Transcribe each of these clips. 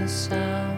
the sound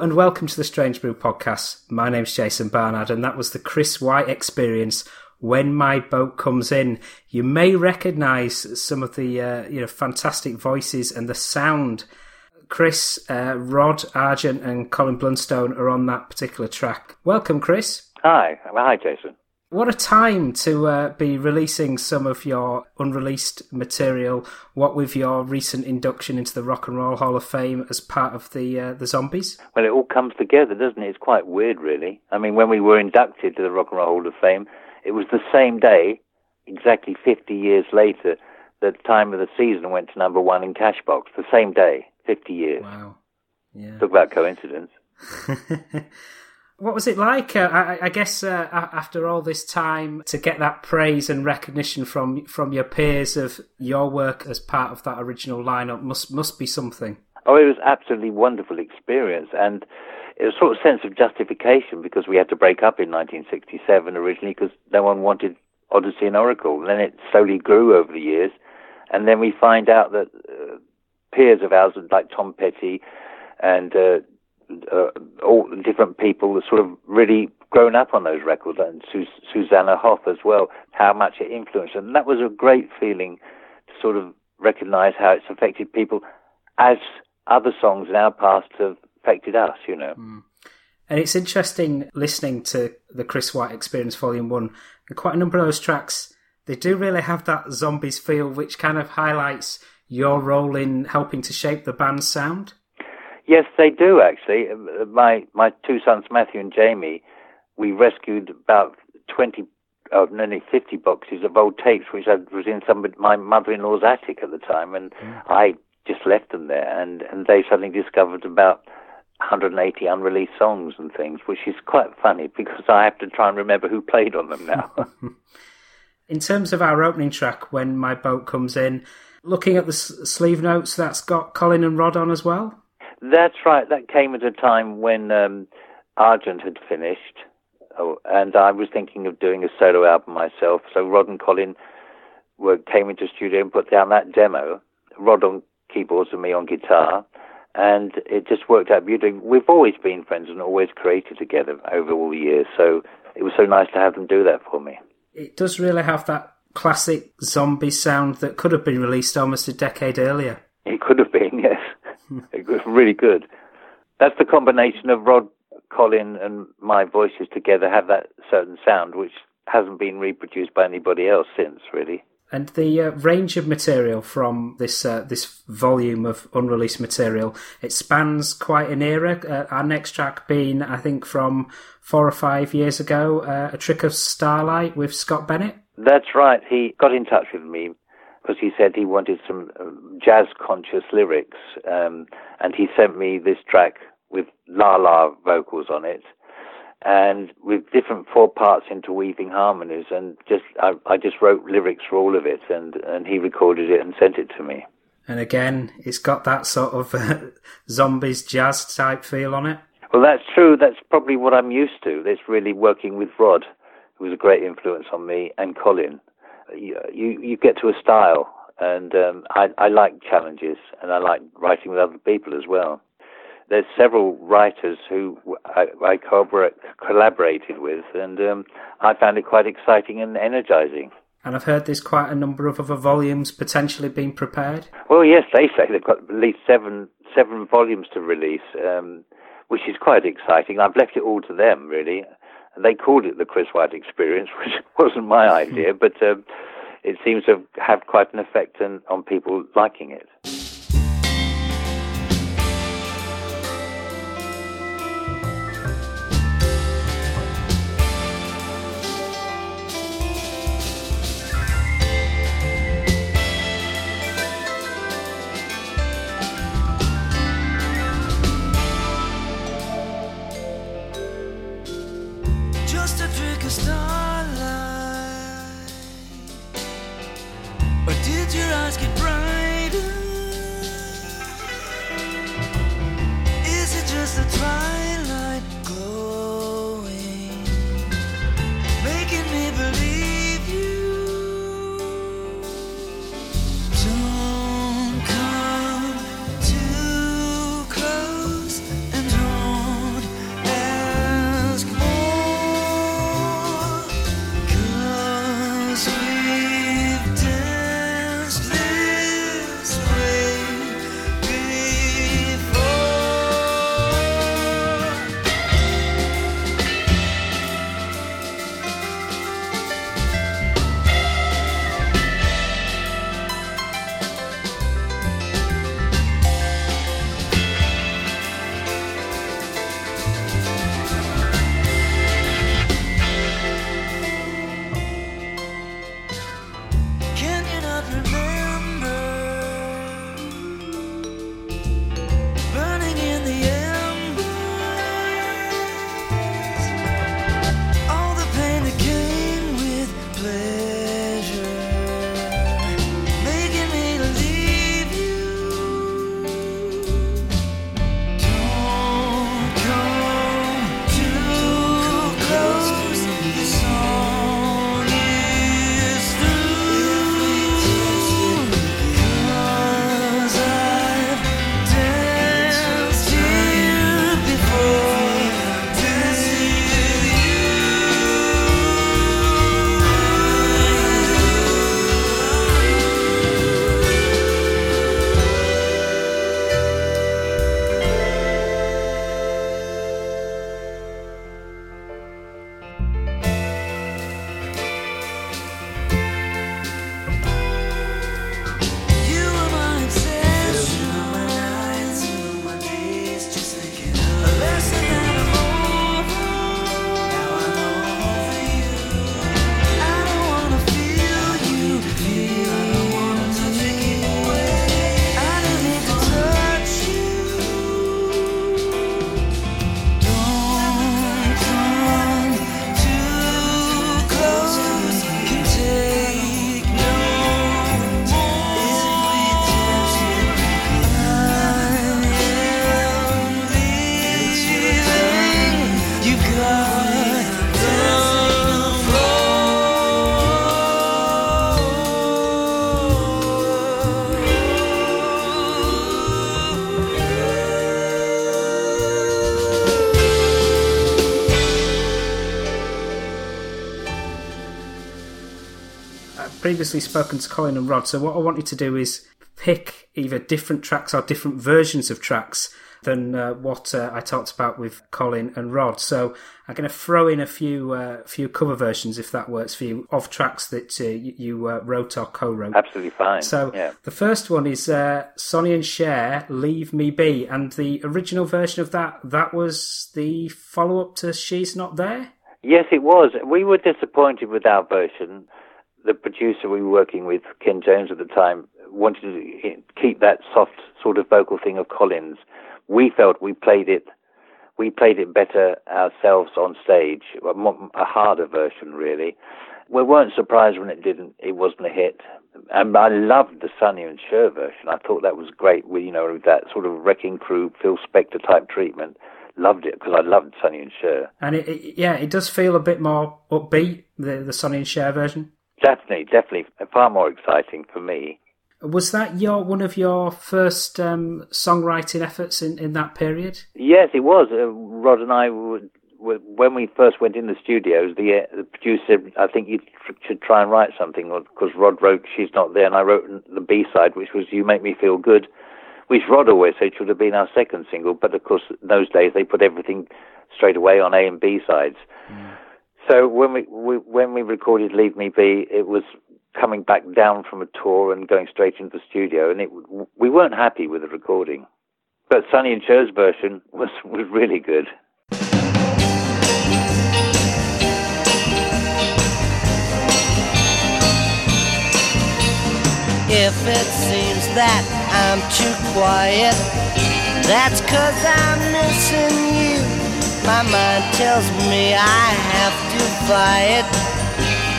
and welcome to the Strange Brew podcast. My name's Jason Barnard and that was the Chris White experience. When my boat comes in, you may recognise some of the uh, you know fantastic voices and the sound. Chris, uh, Rod Argent, and Colin Blunstone are on that particular track. Welcome, Chris. Hi, hi, Jason. What a time to uh, be releasing some of your unreleased material. What with your recent induction into the Rock and Roll Hall of Fame as part of the uh, the Zombies. Well, it all comes together, doesn't it? It's quite weird, really. I mean, when we were inducted to the Rock and Roll Hall of Fame, it was the same day, exactly 50 years later, that Time of the Season went to number one in Cashbox. The same day, 50 years. Wow. Yeah. Talk about coincidence. What was it like? Uh, I, I guess uh, after all this time, to get that praise and recognition from from your peers of your work as part of that original lineup must must be something. Oh, it was absolutely wonderful experience, and it was sort of sense of justification because we had to break up in 1967 originally because no one wanted Odyssey and Oracle. And then it slowly grew over the years, and then we find out that uh, peers of ours like Tom Petty and uh, uh, all the different people that sort of really grown up on those records, and Sus- Susanna Hoffs as well, how much it influenced, and that was a great feeling to sort of recognize how it's affected people as other songs in our past have affected us, you know. Mm. And it's interesting listening to the Chris White Experience Volume 1, and quite a number of those tracks, they do really have that zombies feel, which kind of highlights your role in helping to shape the band's sound. Yes, they do actually. My my two sons, Matthew and Jamie, we rescued about twenty, oh, nearly fifty boxes of old tapes, which was in some my mother-in-law's attic at the time, and mm. I just left them there, and and they suddenly discovered about 180 unreleased songs and things, which is quite funny because I have to try and remember who played on them now. in terms of our opening track, when my boat comes in, looking at the sleeve notes, that's got Colin and Rod on as well. That's right. That came at a time when um, Argent had finished, oh, and I was thinking of doing a solo album myself. So Rod and Colin were came into studio and put down that demo. Rod on keyboards and me on guitar, and it just worked out beautifully. We've always been friends and always created together over all the years, so it was so nice to have them do that for me. It does really have that classic zombie sound that could have been released almost a decade earlier. It could have been, yes. it was really good. That's the combination of Rod, Colin, and my voices together have that certain sound, which hasn't been reproduced by anybody else since, really. And the uh, range of material from this uh, this volume of unreleased material it spans quite an era. Uh, our next track being, I think, from four or five years ago, uh, a trick of starlight with Scott Bennett. That's right. He got in touch with me because he said he wanted some uh, jazz conscious lyrics, um, and he sent me this track with La La vocals on it and with different four parts interweaving harmonies and just I, I, just wrote lyrics for all of it and and he recorded it and sent it to me. And again it's got that sort of uh, zombies jazz type feel on it. Well that's true. That's probably what i'm used to. It's really working with rod who was a great influence on me and colin you you, you get to a style and um, I, I like challenges and i like writing with other people as well there's several writers who I, I collaborated with, and um, I found it quite exciting and energizing. And I've heard there's quite a number of other volumes potentially being prepared. Well, yes, they say they've got at least seven seven volumes to release, um, which is quite exciting. I've left it all to them, really. They called it the Chris White Experience, which wasn't my idea, but um, it seems to have quite an effect on, on people liking it. Previously spoken to Colin and Rod, so what I want you to do is pick either different tracks or different versions of tracks than uh, what uh, I talked about with Colin and Rod. So I'm going to throw in a few uh, few cover versions, if that works for you, of tracks that uh, you, you uh, wrote or co-wrote. Absolutely fine. So yeah. the first one is uh, Sonny and Cher, "Leave Me Be," and the original version of that that was the follow-up to "She's Not There." Yes, it was. We were disappointed with our version. The producer we were working with, Ken Jones at the time, wanted to keep that soft sort of vocal thing of Colin's we felt we played it we played it better ourselves on stage, a harder version really. We weren't surprised when it didn't. It wasn't a hit, and I loved the Sonny and Cher version. I thought that was great. With you know with that sort of Wrecking Crew, Phil Spector type treatment. Loved it because I loved Sonny and Cher. And it, it, yeah, it does feel a bit more upbeat the the Sonny and Cher version. Definitely, definitely far more exciting for me. Was that your one of your first um, songwriting efforts in, in that period? Yes, it was. Uh, Rod and I would, when we first went in the studios, the, uh, the producer "I think you should try and write something." Because Rod wrote "She's Not There," and I wrote the B side, which was "You Make Me Feel Good," which Rod always said should have been our second single. But of course, in those days they put everything straight away on A and B sides. Mm. So when we, we, when we recorded "Leave Me Be," it was coming back down from a tour and going straight into the studio, and it, we weren't happy with the recording. But Sonny and Cher's version was, was really good. If it seems that I'm too quiet, that's cause I'm missing you. My mind tells me I have to fight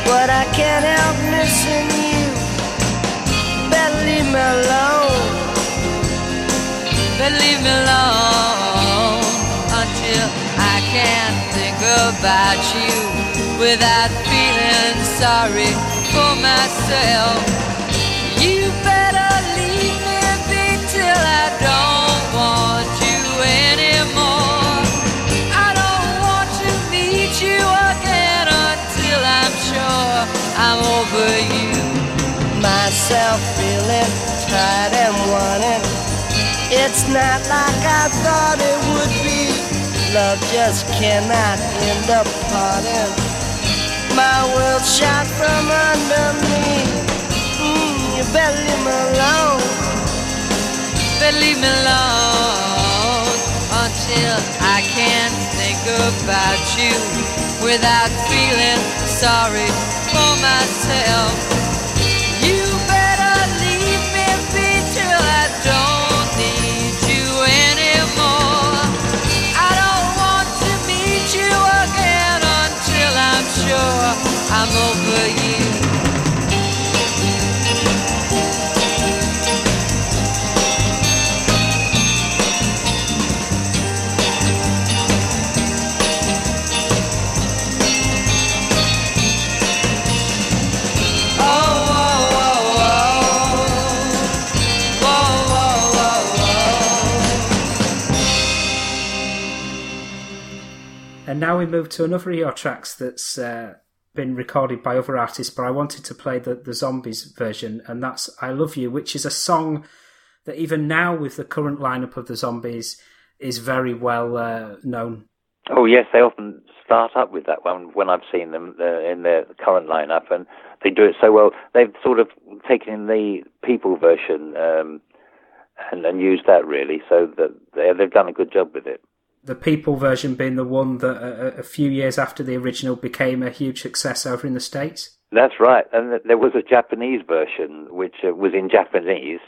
but I can't help missing you. Better leave me alone. Better leave me alone until I can't think about you without feeling sorry for myself. Myself feeling tired and wanting. It's not like I thought it would be. Love just cannot end up parting. My world shot from under me. Mm, you better leave me alone. Better leave me alone until I can think about you without feeling sorry for myself. We move to another of your tracks that's uh, been recorded by other artists, but I wanted to play the, the Zombies version, and that's I Love You, which is a song that even now, with the current lineup of the Zombies, is very well uh, known. Oh, yes, they often start up with that one when I've seen them uh, in their current lineup, and they do it so well. They've sort of taken in the people version um, and, and used that really, so that they, they've done a good job with it the people version being the one that a, a, few years after the original became a huge success over in the states. That's right, and there was a Japanese version which uh, was in Japanese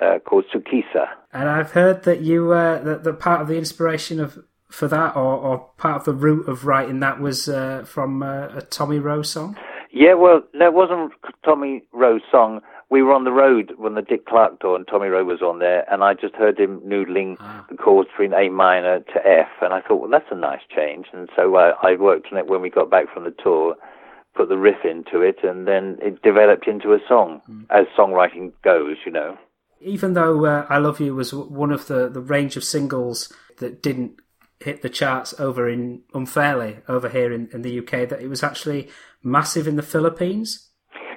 uh, called Tsukisa. And I've heard that you uh, that the part of the inspiration of for that, or, or part of the root of writing that, was uh, from uh, a Tommy Roe song. Yeah, well, no, it wasn't Tommy Roe's song we were on the road when the Dick Clark tour and Tommy Roe was on there, and I just heard him noodling ah. the chords between A minor to F, and I thought, well, that's a nice change. And so I, I worked on it when we got back from the tour, put the riff into it, and then it developed into a song, mm. as songwriting goes, you know. Even though uh, I Love You was one of the, the range of singles that didn't hit the charts over in unfairly over here in, in the UK, that it was actually massive in the Philippines.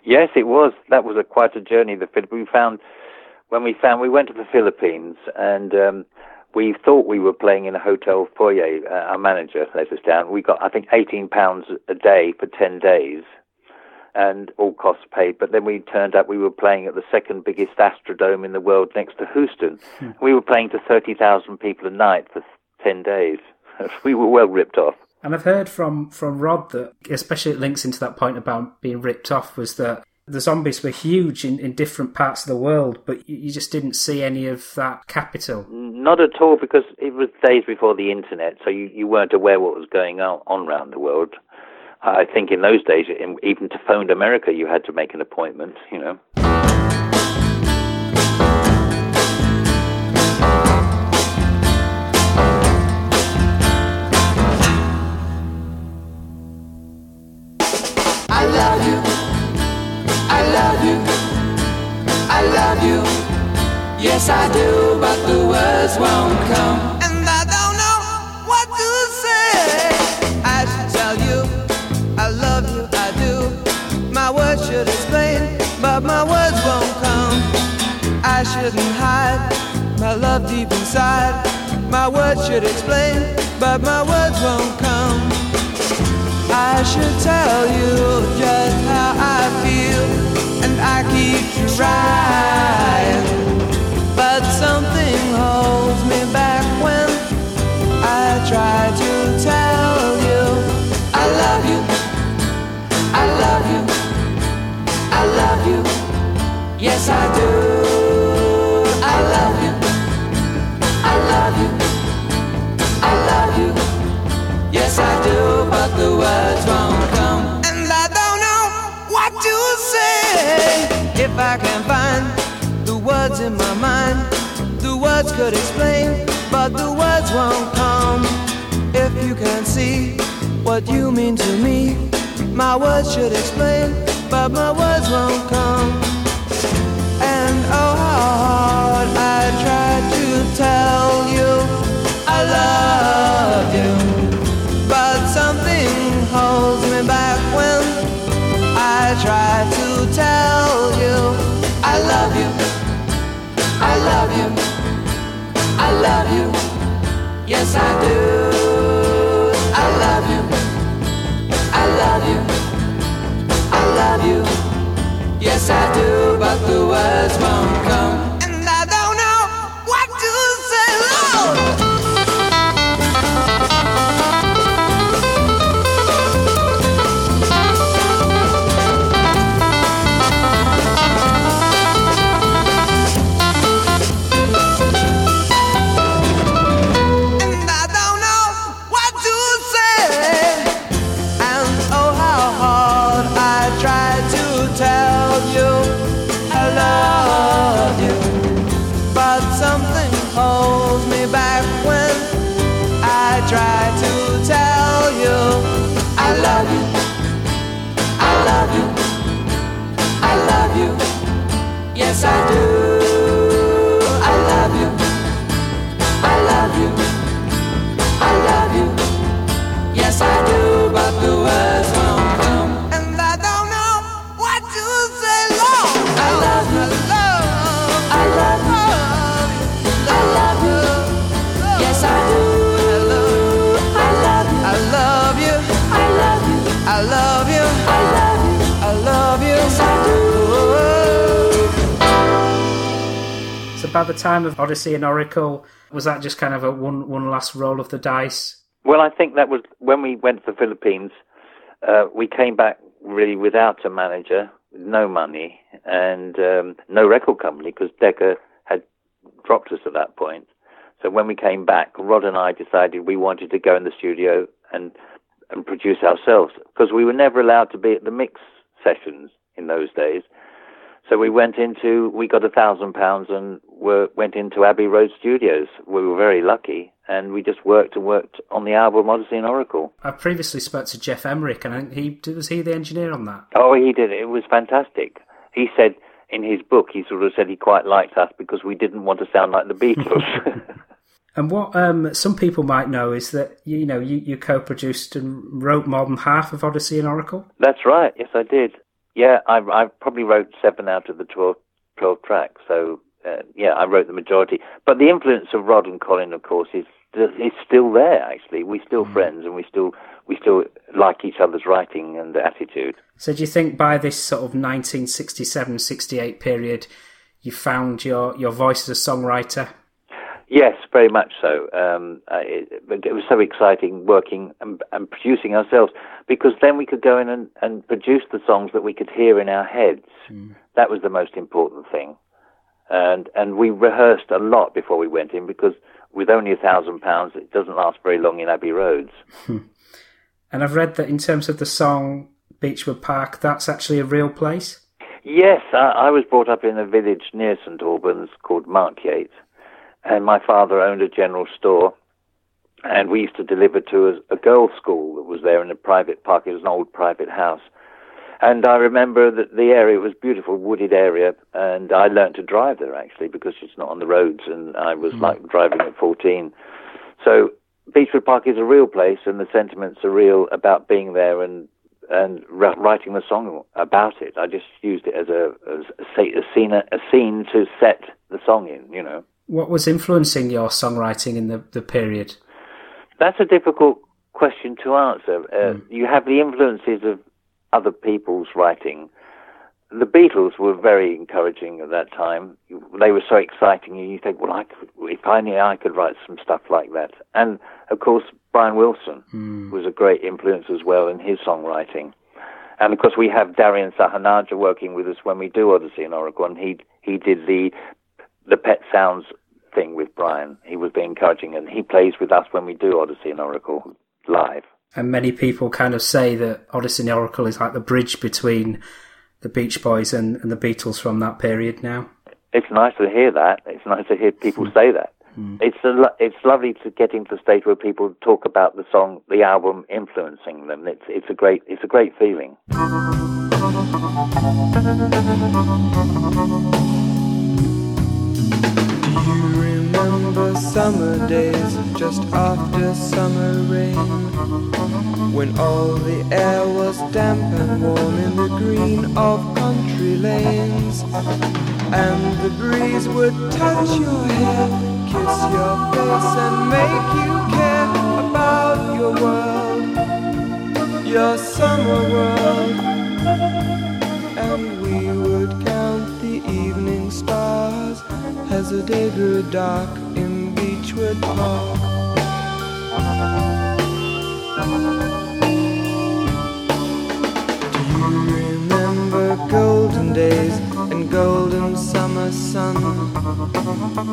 Yes, it was. That was a, quite a journey. The we found when we found we went to the Philippines and um, we thought we were playing in a hotel foyer. Uh, our manager let us down. We got I think eighteen pounds a day for ten days, and all costs paid. But then we turned up. We were playing at the second biggest Astrodome in the world, next to Houston. Hmm. We were playing to thirty thousand people a night for ten days. we were well ripped off. And I've heard from, from Rod that, especially it links into that point about being ripped off, was that the zombies were huge in, in different parts of the world, but you just didn't see any of that capital. Not at all, because it was days before the internet, so you, you weren't aware what was going on, on around the world. I think in those days, even to phone America, you had to make an appointment, you know. Yes, I do, but the words won't come. And I don't know what to say. I should tell you, I love you, I do. My words should explain, but my words won't come. I shouldn't hide my love deep inside. My words should explain, but my words won't come. I should tell you just how I feel, and I keep trying try to tell you I love you, I love you, I love you, yes I do. I love you, I love you, I love you, yes I do, but the words won't come, and I don't know what to say. If I can find the words in my mind. The words could explain, but the words won't come. If you can see what you mean to me, my words should explain, but my words won't come. And oh, how hard I try to tell you I love you, but something holds me back when I try to tell you I love you. I love you. I love you. Yes, I do. Yes, I do. But the words won't the time of Odyssey and Oracle, was that just kind of a one one last roll of the dice? Well, I think that was when we went to the Philippines. Uh, we came back really without a manager, no money, and um, no record company because Decca had dropped us at that point. So when we came back, Rod and I decided we wanted to go in the studio and and produce ourselves because we were never allowed to be at the mix sessions in those days. So we went into, we got a thousand pounds and were, went into Abbey Road Studios. We were very lucky, and we just worked and worked on the album Odyssey and Oracle. I previously spoke to Geoff Emerick, and he was he the engineer on that. Oh, he did. It was fantastic. He said in his book, he sort of said he quite liked us because we didn't want to sound like the Beatles. And what um, some people might know is that you know you, you co-produced and wrote more than half of Odyssey and Oracle. That's right. Yes, I did. Yeah, I, I probably wrote seven out of the 12, 12 tracks. So, uh, yeah, I wrote the majority. But the influence of Rod and Colin, of course, is is still there. Actually, we're still mm. friends, and we still we still like each other's writing and attitude. So, do you think by this sort of 1967-68 period, you found your your voice as a songwriter? Yes, very much so. Um, uh, it, it, was so exciting working and, and, producing ourselves because then we could go in and, and, produce the songs that we could hear in our heads. Mm. That was the most important thing. And and we rehearsed a lot before we went in because with only a thousand pounds, it doesn't last very long in Abbey Roads. and I've read that in terms of the song Beechwood Park, that's actually a real place. Yes, I, I was brought up in a village near St Albans called Markyate and my father owned a general store, and we used to deliver to a, a girls' school that was there in a private park. It was an old private house. And I remember that the area was beautiful, wooded area, and I learned to drive there actually because it's not on the roads, and I was mm. like driving at 14. So Beechwood Park is a real place, and the sentiments are real about being there and and writing the song about it. I just used it as a as a, a scene a scene to set the song in, you know. What was influencing your songwriting in the, the period? That's a difficult question to answer. Uh, mm. You have the influences of other people's writing. The Beatles were very encouraging at that time. They were so exciting, and you think, well, I could, if only I could write some stuff like that. And of course, Brian Wilson mm. was a great influence as well in his songwriting. And of course, we have Darian Sahanaja working with us when we do Odyssey in Oracle, and he he did the the Pet Sounds thing with Brian. He was being encouraging, and he plays with us when we do Odyssey and Oracle live. And many people kind of say that Odyssey and Oracle is like the bridge between the Beach Boys and, and the Beatles from that period now. It's nice to hear that. It's nice to hear people mm. say that. Mm. It's a, it's lovely to get into the stage where people talk about the song, the album influencing them. It's it's a great it's a great feeling. remember summer days just after summer rain When all the air was damp and warm in the green of country lanes And the breeze would touch your hair, kiss your face and make you care about your world Your summer world. And we would count the evening stars as the day grew dark in Beechwood Park. Do you remember golden days and golden summer sun?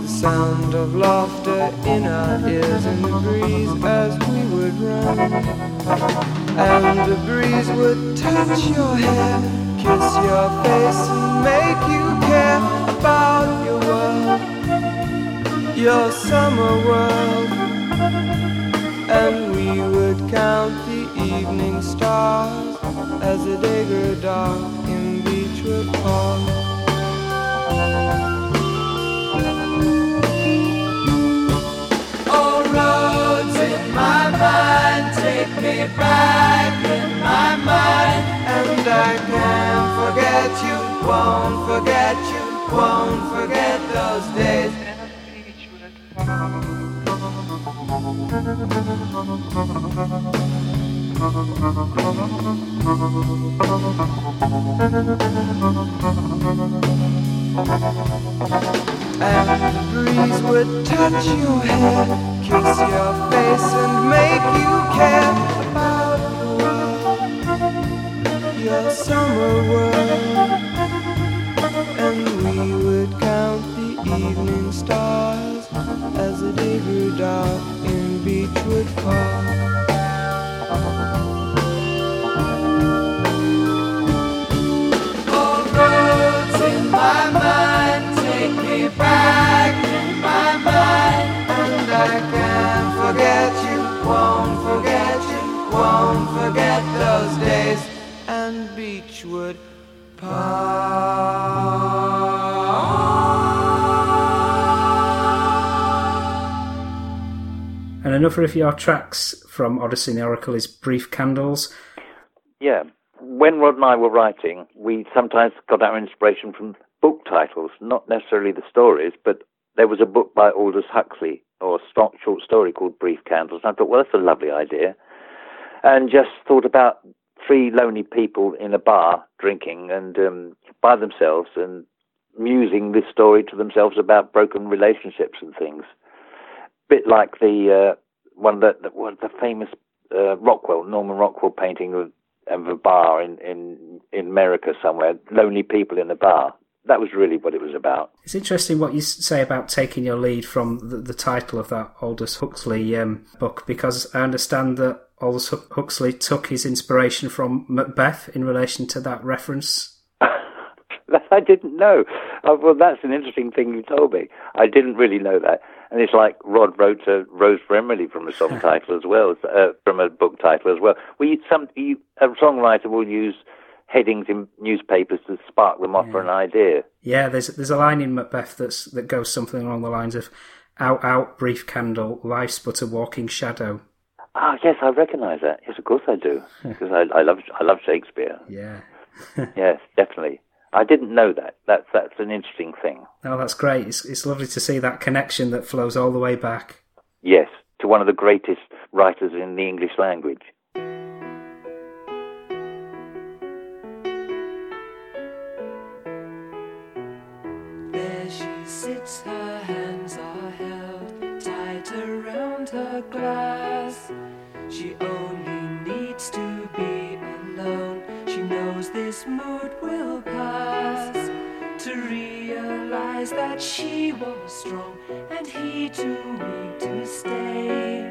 The sound of laughter in our ears and the breeze as we would run. And the breeze would touch your hair, kiss your face, and make you care about your world, your summer world, and we would count the evening stars as the day grew dark in Beechwood Park. Oh, roads in my mind, me in my mind, and I can't forget you, won't forget you, won't forget those days. And the breeze would touch your hair, kiss your and make you care about your world, your summer world. And we would count the evening stars as the day grew dark. in Beechwood Park. All roads in my mind take me back in my mind, and I can't forget you, won't forget you, won't forget those days and Beechwood Park. And another of your tracks from Odyssey and the Oracle is Brief Candles. Yeah, when Rod and I were writing, we sometimes got our inspiration from book titles, not necessarily the stories, but there was a book by Aldous Huxley or a short story called Brief Candles. And I thought, well, that's a lovely idea. And just thought about three lonely people in a bar drinking and um, by themselves and musing this story to themselves about broken relationships and things. Bit like the uh, one that the, one the famous uh, Rockwell Norman Rockwell painting of, of a bar in, in in America somewhere, lonely people in a bar. That was really what it was about. It's interesting what you say about taking your lead from the, the title of that Aldous Huxley um, book, because I understand that Aldous Huxley took his inspiration from Macbeth in relation to that reference. I didn't know. Oh, well, that's an interesting thing you told me. I didn't really know that. And it's like Rod wrote a Rose for Emily from a song title as well, uh, from a book title as well. We some you, a songwriter will use headings in newspapers to spark them off yeah. for an idea. Yeah, there's there's a line in Macbeth that's that goes something along the lines of "Out, out, brief candle, life's but a walking shadow." Ah, yes, I recognise that. Yes, of course I do, because I, I love I love Shakespeare. Yeah. yes, definitely. I didn't know that. That's that's an interesting thing. Oh, that's great. It's it's lovely to see that connection that flows all the way back. Yes, to one of the greatest writers in the English language. Glass. She only needs to be alone. She knows this mood will pass. to realize that she was strong and he too weak to stay,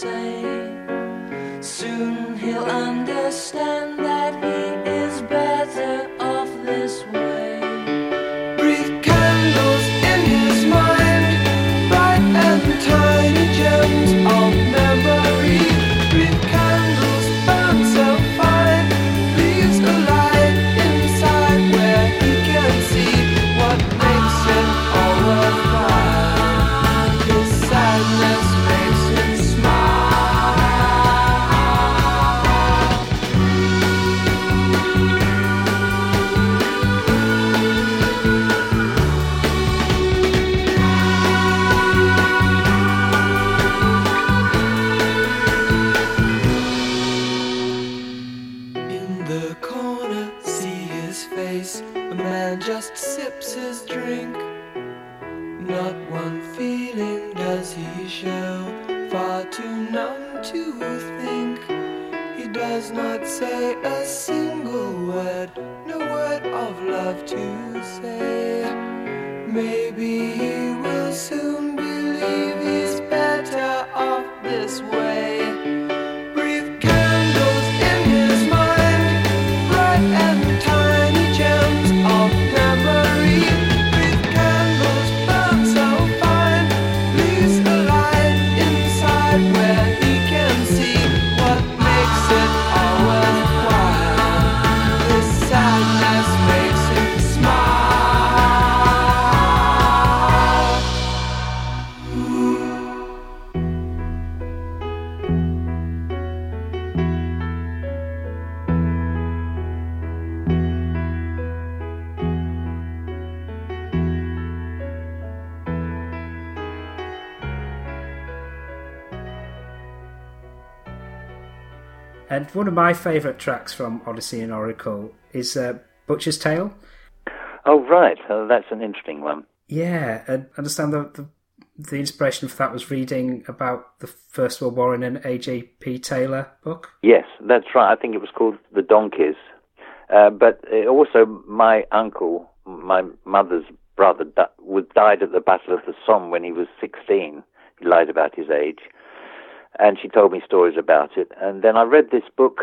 say. Soon he'll understand my favourite tracks from Odessey and Oracle is uh, Butcher's Tale. Oh, right. Uh, that's an interesting one. Yeah, I understand the, the the inspiration for that was reading about the First World War in an A.J.P. Taylor book? Yes, that's right. I think it was called The Donkeys. Uh, but also, my uncle, my mother's brother, di- died at the Battle of the Somme when he was 16. He lied about his age. And she told me stories about it. And then I read this book,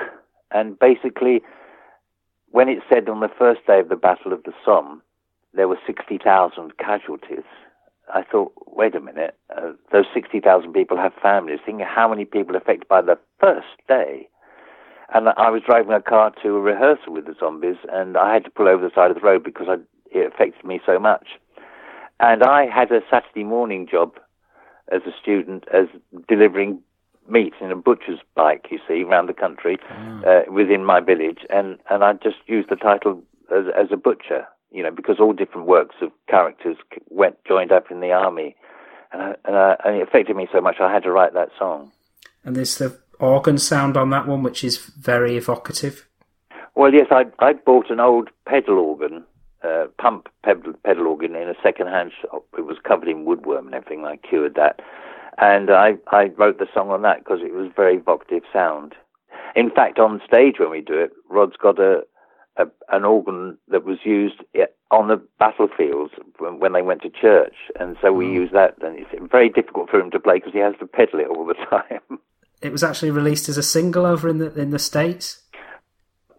and basically, when it said on the first day of the Battle of the Somme, there were 60,000 casualties. I thought, wait a minute, uh, those 60,000 people have families. Think of how many people affected by the first day. And I was driving a car to a rehearsal with the zombies, and I had to pull over the side of the road because I, it affected me so much. And I had a Saturday morning job as a student as delivering meat in a butcher's bike, you see, around the country mm. uh, within my village. And, and I just used the title as, as a butcher you know, because all different works of characters went joined up in the army, and, I, and, I, and, it affected me so much. I had to write that song. And there's the organ sound on that one, which is very evocative. Well, yes, I I bought an old pedal organ, uh, pump pedal, pedal organ in a second-hand shop. It was covered in woodworm and everything. I cured that, and I I wrote the song on that because it was very evocative sound. In fact, on stage when we do it, Rod's got a a, an organ that was used on the battlefields when, when they went to church, and so we mm. use that. And it's very difficult for him to play because he has to pedal it all the time. It was actually released as a single over in the in the states.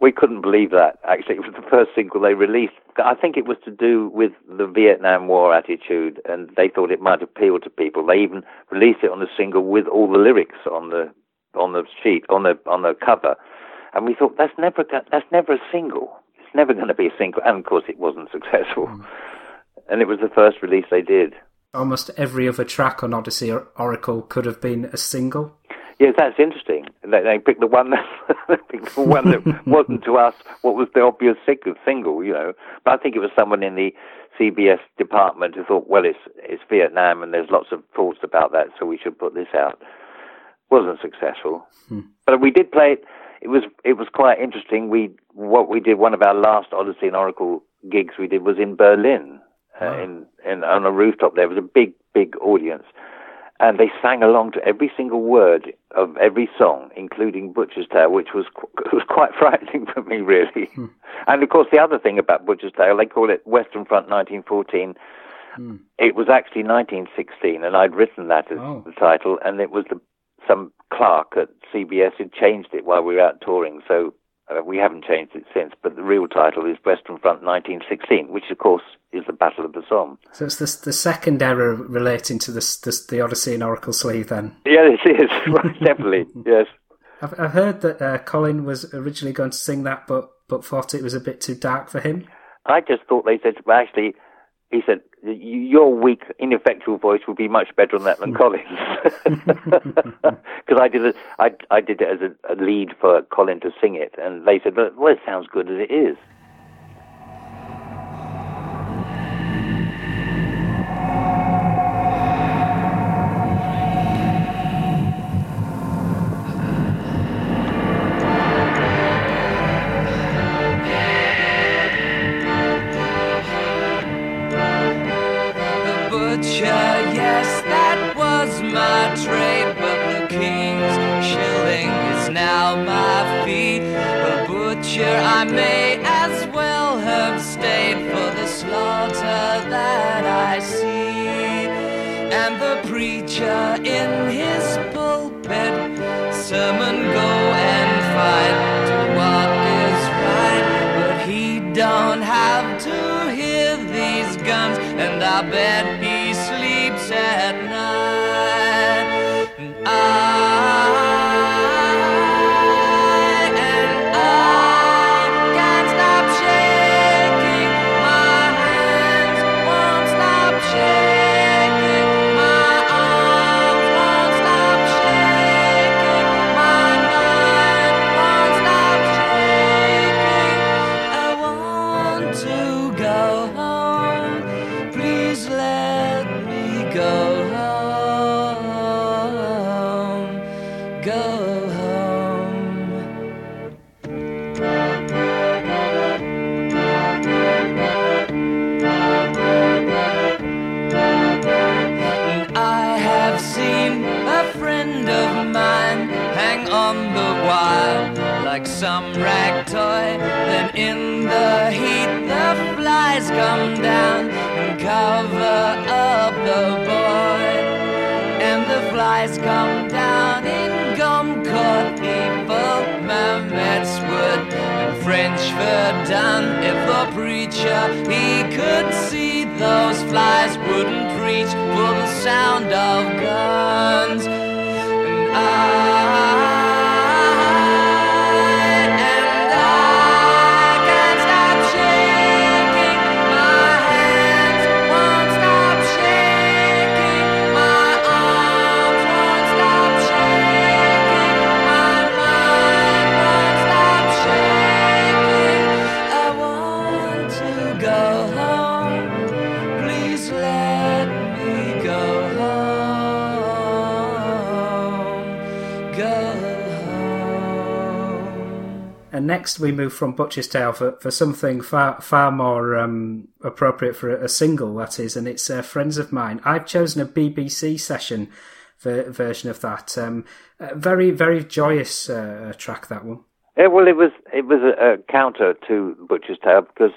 We couldn't believe that. Actually, it was the first single they released. I think it was to do with the Vietnam War attitude, and they thought it might appeal to people. They even released it on the single with all the lyrics on the on the sheet on the on the cover and we thought that's never that's never a single. It's never going to be a single. And of course, it wasn't successful. Mm. And it was the first release they did. Almost every other track on Odessey or Oracle could have been a single. Yes, that's interesting. They, they picked the one that picked the one that wasn't to us what was the obvious single, you know. But I think it was someone in the CBS department who thought, well, it's it's Vietnam and there's lots of thoughts about that, so we should put this out. Wasn't successful, hmm. but we did play it it was it was quite interesting. We what we did one of our last Odessey and Oracle gigs we did was in Berlin, uh, in in on a rooftop. There was a big big audience, and they sang along to every single word of every song, including Butcher's Tale, which was was quite frightening for me, really. Hmm. And of course, the other thing about Butcher's Tale, they call it Western Front 1914. Hmm. It was actually 1916, and I'd written that as oh. the title, and it was the some clerk at CBS had changed it while we were out touring, so uh, we haven't changed it since. But the real title is Western Front 1916, which of course is the Battle of the Somme. So it's the, the second era relating to this, this, the Odessey and Oracle Sleeve, then. Yeah, it is definitely. Yes. I've, I've heard that uh, Colin was originally going to sing that, but but thought it was a bit too dark for him. I just thought they said, well, actually, he said, your weak, ineffectual voice would be much better on that than hmm. Colin's. Because I did it, I, I did it as a, a, lead for Colin to sing it, and they said, well, it sounds good as it is. Verdun. If the preacher he could see those flies wouldn't preach for the sound of guns. And I next we move from Butcher's Tale for, for something far far more um, appropriate for a, single, that is, and it's uh, Friends of Mine. I've chosen a BBC session ver- version of that. Um, very, very joyous uh, track, that one. Yeah, well, it was it was a, a counter to Butcher's Tale because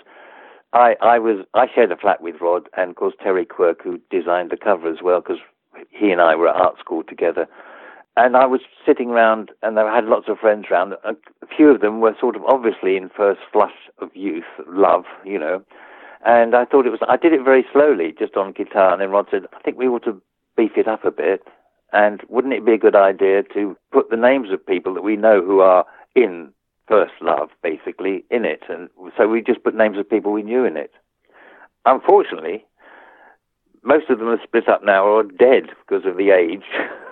I, I was I shared a flat with Rod and of course Terry Quirk who designed the cover as well because he and I were at art school together and I was sitting around, and I had lots of friends around. A few of them were sort of obviously in first flush of youth, love, you know. And I thought it was. I did it very slowly, just on guitar. And then Rod said, "I think we ought to beef it up a bit. And wouldn't it be a good idea to put the names of people that we know who are in first love, basically, in it? And so we just put names of people we knew in it. Unfortunately, most of them are split up now or dead because of the age.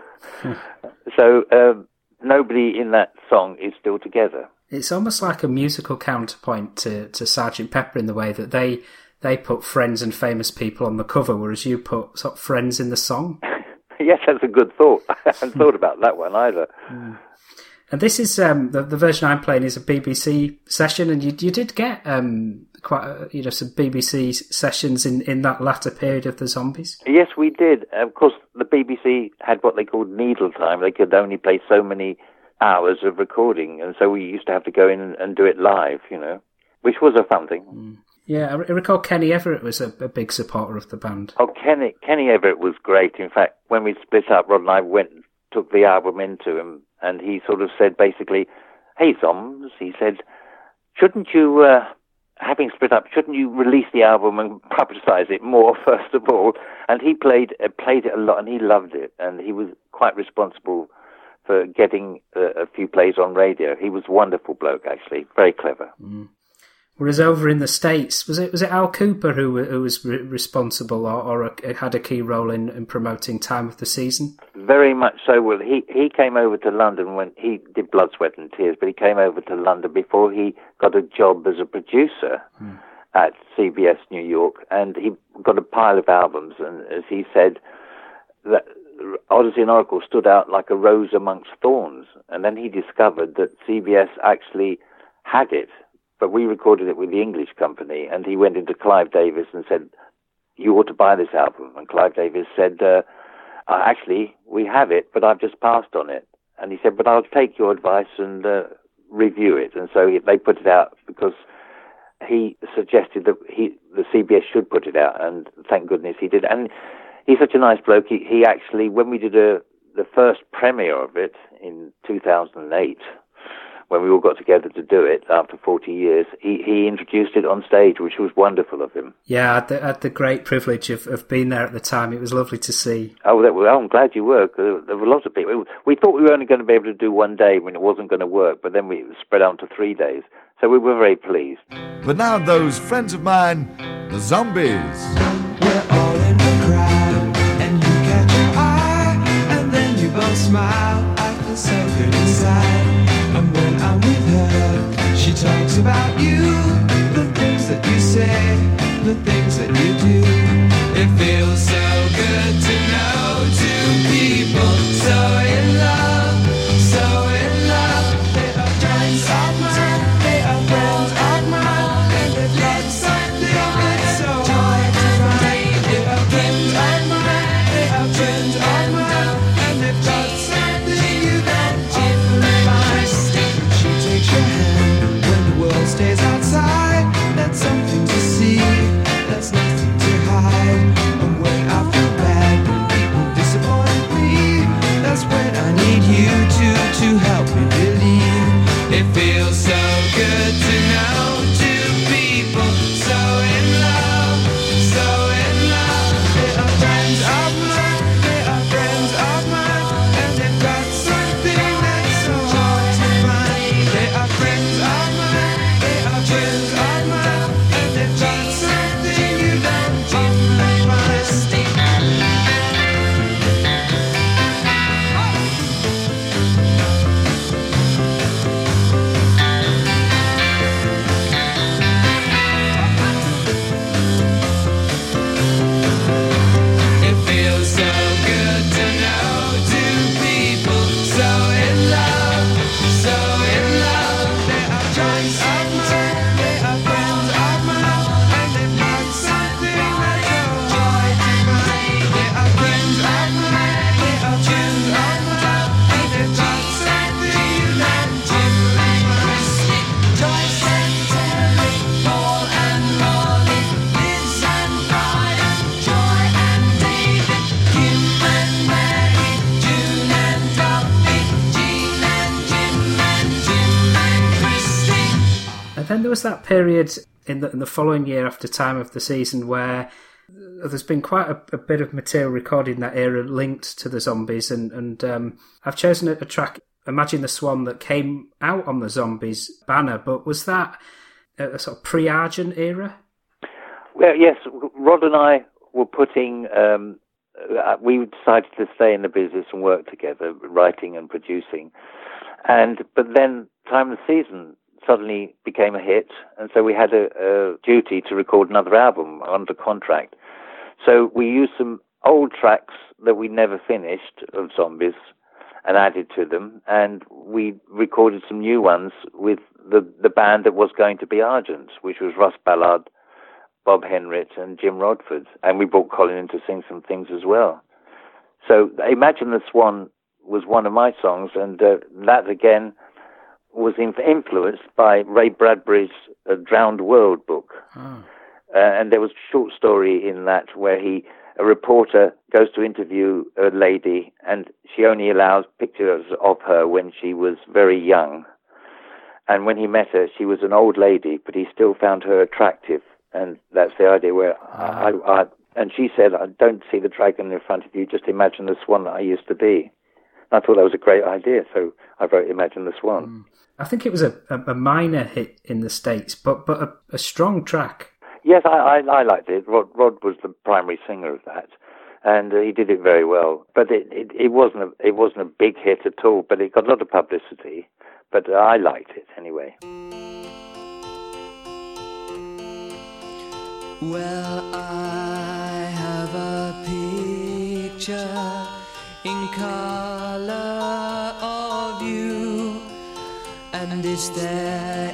so um, nobody in that song is still together. It's almost like a musical counterpoint to, to Sergeant Pepper in the way that they they put friends and famous people on the cover, whereas you put sort of friends in the song. yes, that's a good thought. I hadn't thought about that one either. Mm. And this is um, the, the version I'm playing is a BBC session, and you you did get um, quite uh, you know some BBC sessions in, in that latter period of the Zombies. Yes, we did. Of course, the BBC had what they called needle time. They could only play so many hours of recording, and so we used to have to go in and, and do it live. You know, which was a fun thing. Mm. Yeah, I recall Kenny Everett was a, a, big supporter of the band. Oh, Kenny Kenny Everett was great. In fact, when we split up, Rod and I went and took the album into him and he sort of said basically, "Hey, Zoms," he said, "shouldn't you, uh, having split up, shouldn't you release the album and publicize it more first of all?" And he played uh, played it a lot, and he loved it, and he was quite responsible for getting uh, a few plays on radio. He was a wonderful bloke, actually, very clever. Mm. Whereas over in the states, was it was it Al Kooper who who was re- responsible or, or a, had a key role in, in promoting Time of the Season? Very much so. Well, he he came over to London when he did Blood, Sweat and Tears, but he came over to London before he got a job as a producer hmm. at CBS New York, and he got a pile of albums. And as he said, that Odessey and Oracle stood out like a rose amongst thorns. And then he discovered that CBS actually had it but we recorded it with the English company, and he went into Clive Davis and said, "You ought to buy this album." And Clive Davis said, uh, uh, "Actually, we have it, but I've just passed on it." And he said, "But I'll take your advice and uh, review it." And so he, they put it out because he suggested that he the CBS should put it out, and thank goodness he did. And he's such a nice bloke. He, he actually, when we did a the first premiere of it in 2008 when we all got together to do it after 40 years, he, he introduced it on stage, which was wonderful of him. Yeah, I had the, had the great privilege of, of being there at the time. It was lovely to see. Oh, that, well, I'm glad you were. There were lots of people. We thought we were only going to be able to do one day when it wasn't going to work, but then we spread out to three days. So we were very pleased. But now those friends of mine, the zombies. We're all in the crowd, and you catch your eye, and then you both smile. I feel so good inside. She talks about you, the things that you say, the things that you do. Period in the, in the following year after Time of the Season where there's been quite a, a bit of material recorded in that era linked to the zombies, and, and um, I've chosen a, a track, Imagine the Swan, that came out on the zombies banner, but was that a, a sort of pre Argent era? Well, yes, Rod and I were putting. Um, uh, we decided to stay in the business and work together, writing and producing. And but then Time of the Season suddenly became a hit, and so we had a, a duty to record another album under contract. So we used some old tracks that we never finished of Zombies and added to them, and we recorded some new ones with the the band that was going to be Argent, which was Russ Ballard, Bob Henrit, and Jim Rodford, and we brought Colin in to sing some things as well. So Imagine the Swan was one of my songs, and uh, that again was influenced by Ray Bradbury's uh, Drowned World book. Oh. Uh, and there was a short story in that where he, a reporter, goes to interview a lady, and she only allows pictures of her when she was very young. And when he met her, she was an old lady, but he still found her attractive. And that's the idea where I, I, and she said, I don't see the dragon in front of you, just imagine the swan that I used to be. I thought that was a great idea, so I wrote Imagine the Swan. Mm. I think it was a, a, minor hit in the States, but, but a, a strong track. Yes, I, I, I, liked it. Rod, Rod was the primary singer of that, and uh, he did it very well. But it, it, it, wasn't a, it wasn't a big hit at all, but it got a lot of publicity. But uh, I liked it anyway. Well, I have a picture in color it's there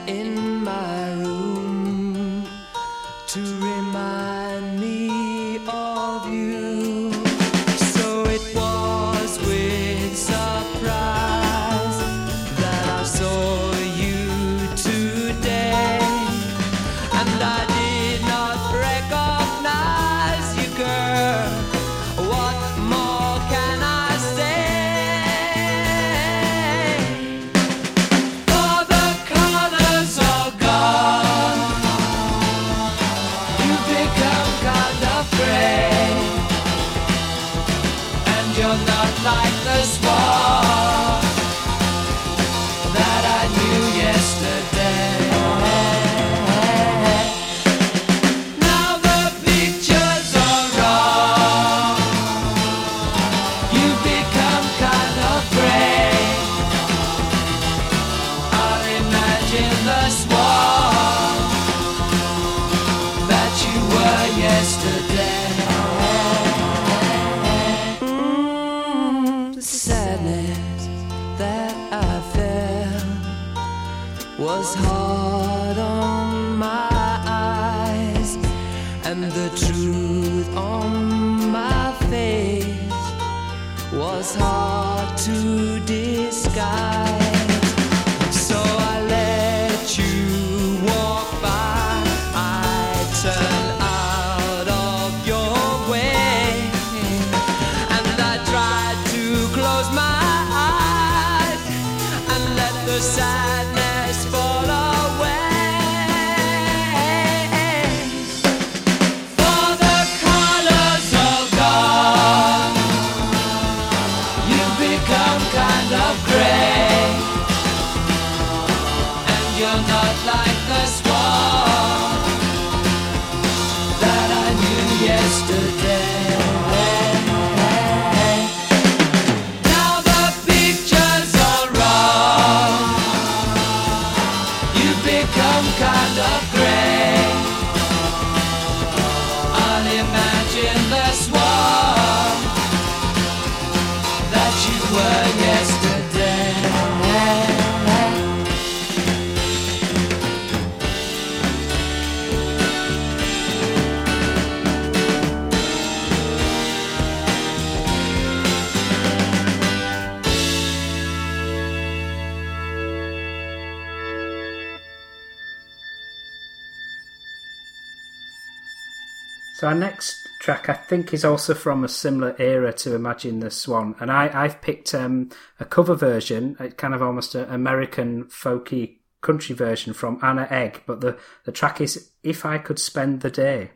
our next track, I think, is also from a similar era to Imagine the Swan, and I, I've picked um, a cover version, a kind of almost an American folky country version from Anna Egg, but the, the track is If I Could Spend the Day.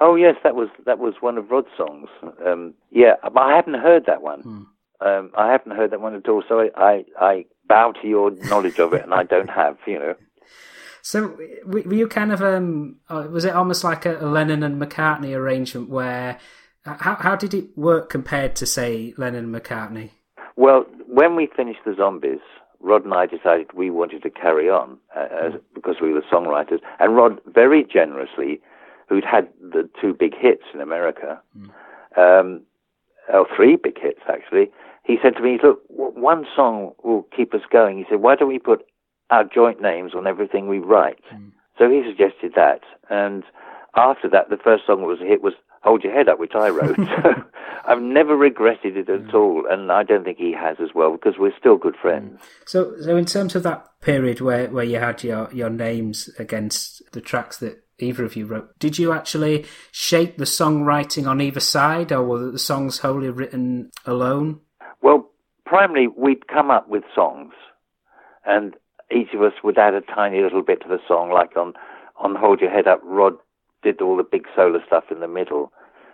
Oh yes, that was that was one of Rod's songs. Um, yeah, but I haven't heard that one. Hmm. Um, I haven't heard that one at all. So I, I, I bow to your knowledge of it, and I don't have. You know. So were you kind of um uh, was it almost like a, Lennon and McCartney arrangement where how how did it work compared to say Lennon and McCartney? Well, when we finished the Zombies, Rod and I decided we wanted to carry on uh, as, because we were songwriters, and Rod very generously, who'd had the two big hits in America, um, or three big hits actually, he said to me, "Look, one song will keep us going." He said, "Why don't we put our joint names on everything we write?" Hmm. So he suggested that, and after that, the first song that was a hit was "Hold Your Head Up," which I wrote. so I've never regretted it at hmm. all, and I don't think he has as well because we're still good hmm. friends. So so in terms of that period where, where you had your, your names against the tracks that either of you wrote, did you actually shape the songwriting on either side or were the songs wholly written alone? Well, primarily, we'd come up with songs, and each of us would add a tiny little bit to the song. Like on on "Hold Your Head Up," Rod did all the big solo stuff in the middle,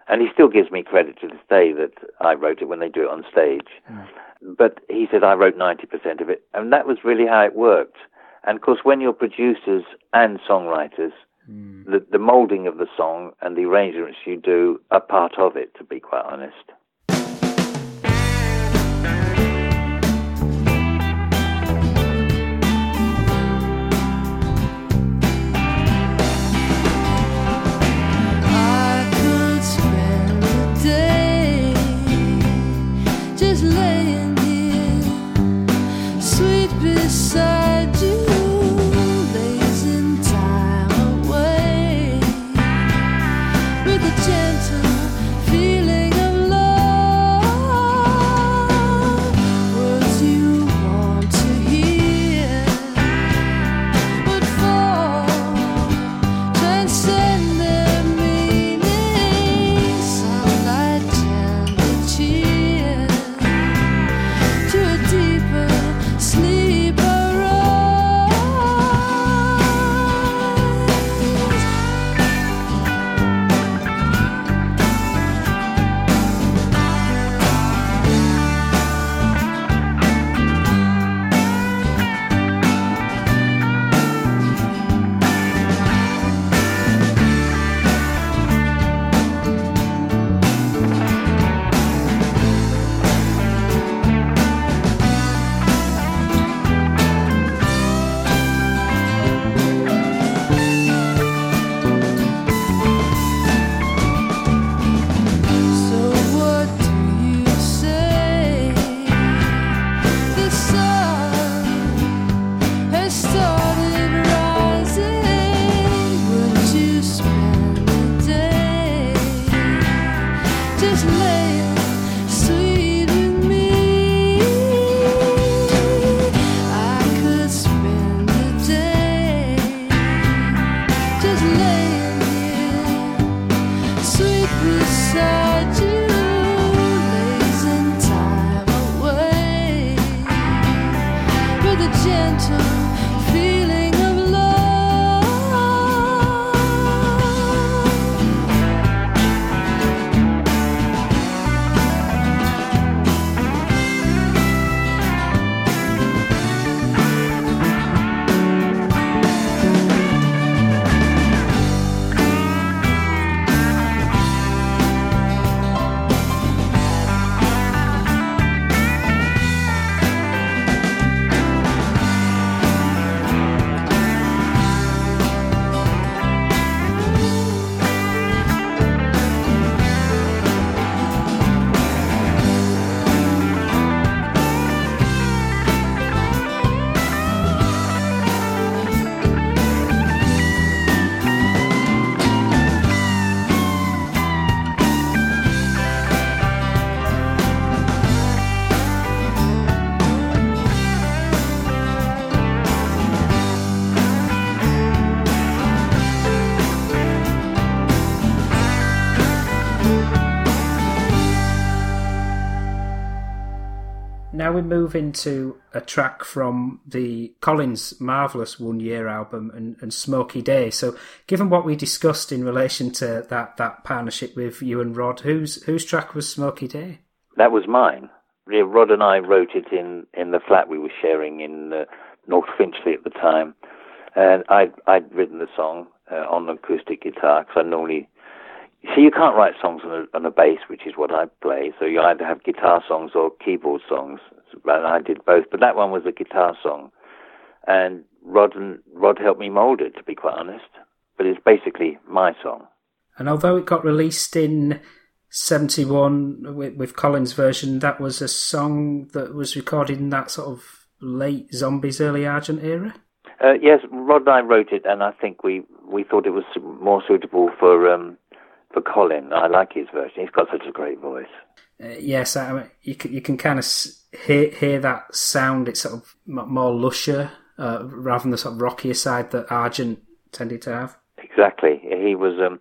and he still gives me credit to this day that I wrote it when they do it on stage. Hmm. But he said I wrote ninety percent of it, and that was really how it worked. And of course, when you're producers and songwriters, hmm. the the molding of the song and the arrangements you do are part of it. To be quite honest. Just move into a track from the Colin's marvelous One Year album and, and Smokey Day. So, given what we discussed in relation to that, that partnership with you and Rod, whose whose track was Smokey Day? That was mine. Rod and I wrote it in, in the flat we were sharing in uh, North Finchley at the time, and I'd I'd written the song uh, on acoustic guitar because I normally See, you can't write songs on a, on a bass, which is what I play. So you either have guitar songs or keyboard songs. And I did both, but that one was a guitar song, and Rod and Rod helped me mould it, to be quite honest. But it's basically my song. And although it got released in '71 with, with Colin's version, that was a song that was recorded in that sort of late Zombies, early Argent era. Uh, yes, Rod and I wrote it, and I think we we thought it was more suitable for um, for Colin. I like his version. He's got such a great voice. Uh, yes, I mean, you can, you can kind of hear hear that sound. It's sort of more lusher uh, rather than the sort of rockier side that Argent tended to have. Exactly. He was um,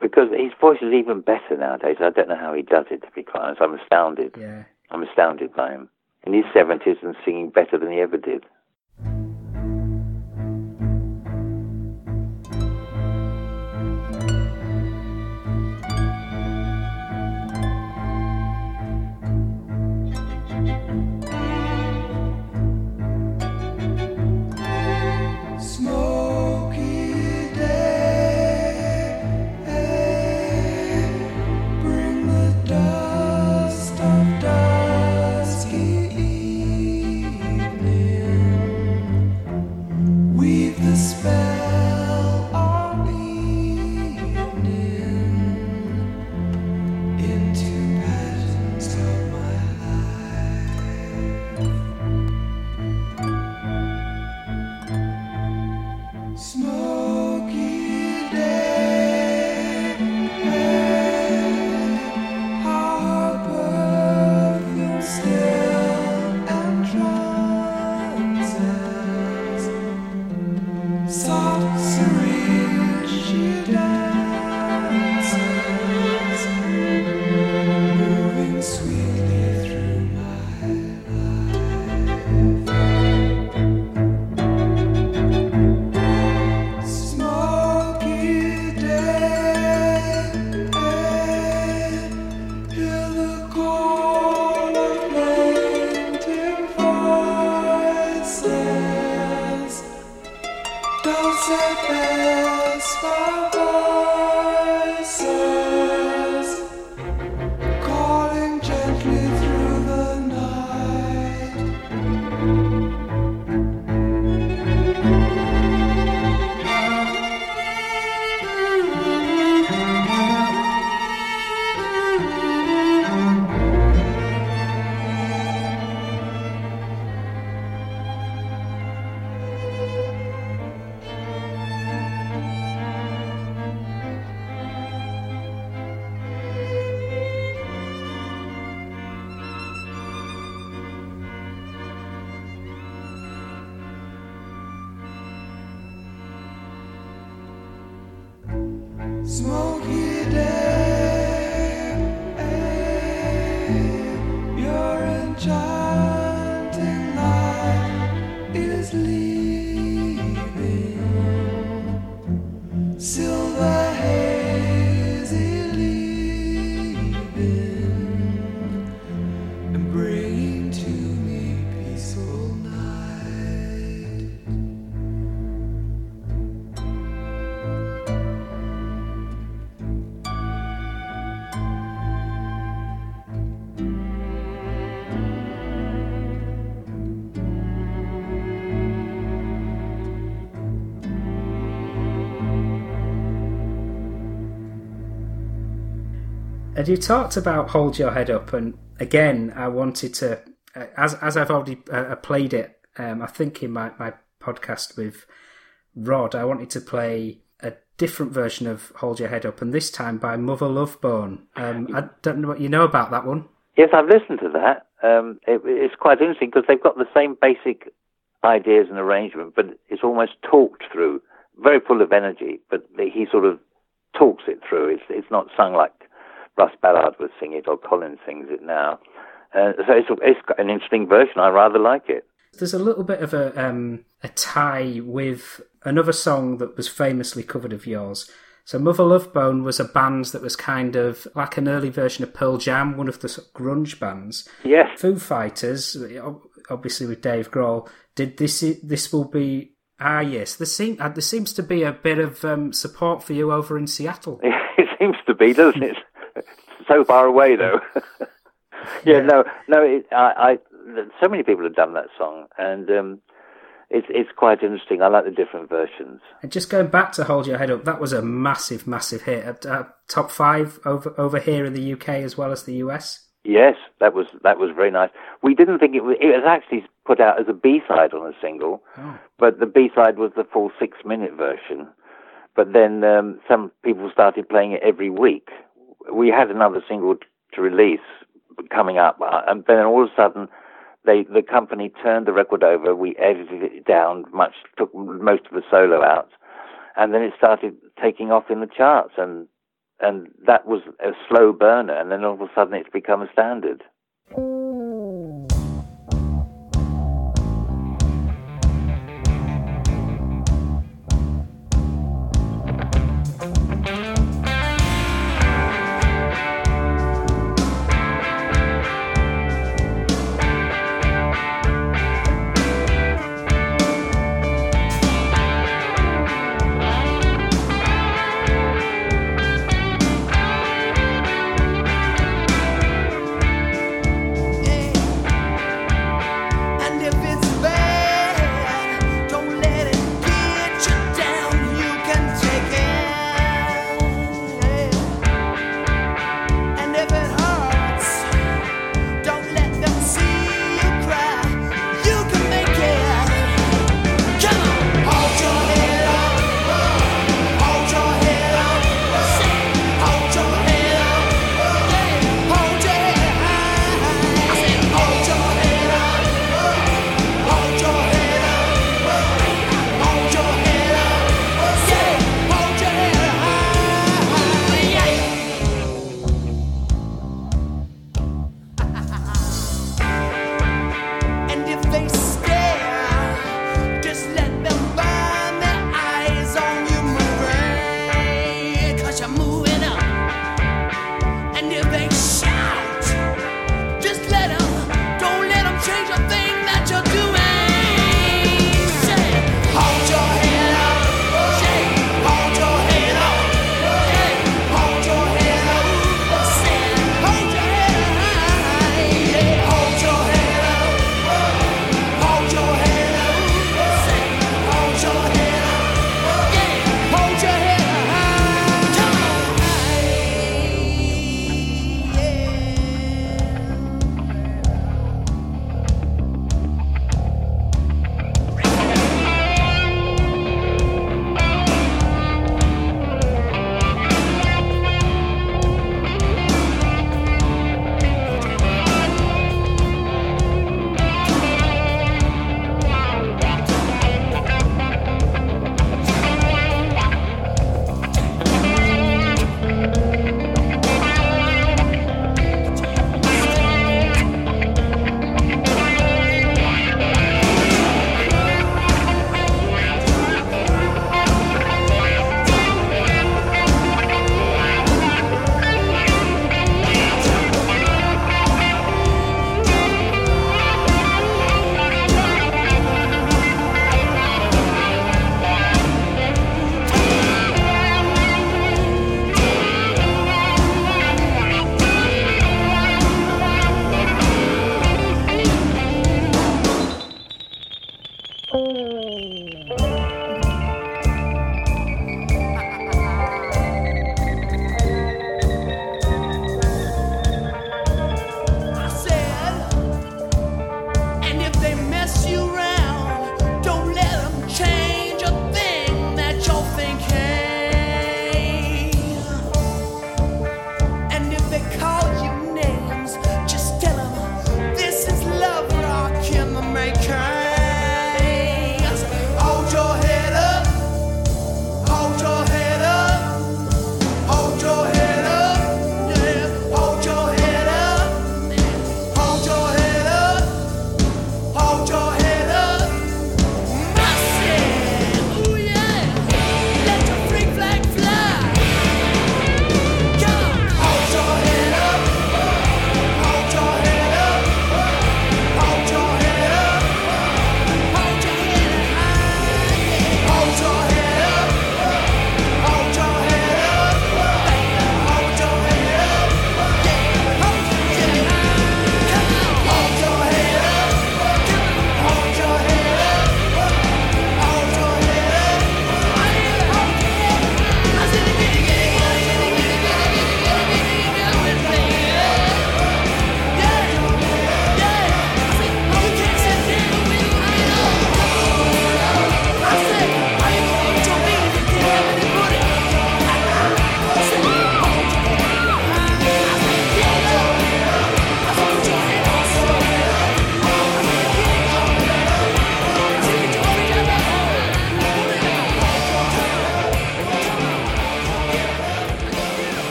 because his voice is even better nowadays. I don't know how he does it. To be quite honest, I'm astounded. Yeah, I'm astounded by him in his seventies and singing better than he ever did. And you talked about hold your head up, and again, I wanted to, uh, as as I've already uh, played it, um, I think in my my podcast with Rod, I wanted to play a different version of Hold Your Head Up, and this time by Mother Love Bone. Um, I don't know what you know about that one. Yes, I've listened to that. Um, it, it's quite interesting because they've got the same basic ideas and arrangement, but it's almost talked through, very full of energy. But he sort of talks it through. It's it's not sung like Russ Ballard would sing it or Collins sings it now. Uh, so it's, it's an interesting version. I rather like it. There's a little bit of a um, a tie with another song that was famously covered of yours. So Mother Love Bone was a band that was kind of like an early version of Pearl Jam, one of the grunge bands. Yes. Foo Fighters, obviously with Dave Grohl, did this. This will be ah yes. There seem uh, there seems to be a bit of um, support for you over in Seattle. it seems to be, doesn't it? So far away though. yeah, yeah, no, no. It, I, I, so many people have done that song, and um, it's it's quite interesting. I like the different versions. And just going back to Hold Your Head Up, that was a massive, massive hit. Uh, top five over over here in the UK as well as the US. Yes, that was that was very nice. We didn't think it was. It was actually put out as a B side on a single, oh. but the B side was the full six minute version. But then um, some people started playing it every week. We had another single to release coming up, uh, and then all of a sudden, they the company turned the record over. We edited it down, much took most of the solo out, and then it started taking off in the charts. And and that was a slow burner, and then all of a sudden it's become a standard.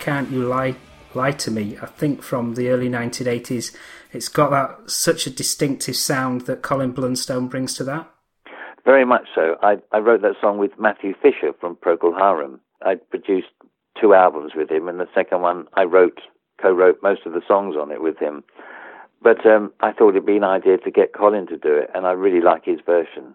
Can't You Lie, Lie to Me, I think from the early 1980s. It's got that such a distinctive sound that Colin Blunstone brings to that. Very much so. I, I wrote that song with Matthew Fisher from Procol Harum. I produced two albums with him, and the second one I wrote, co-wrote most of the songs on it with him. But um, I thought it'd be an idea to get Colin to do it, and I really like his version.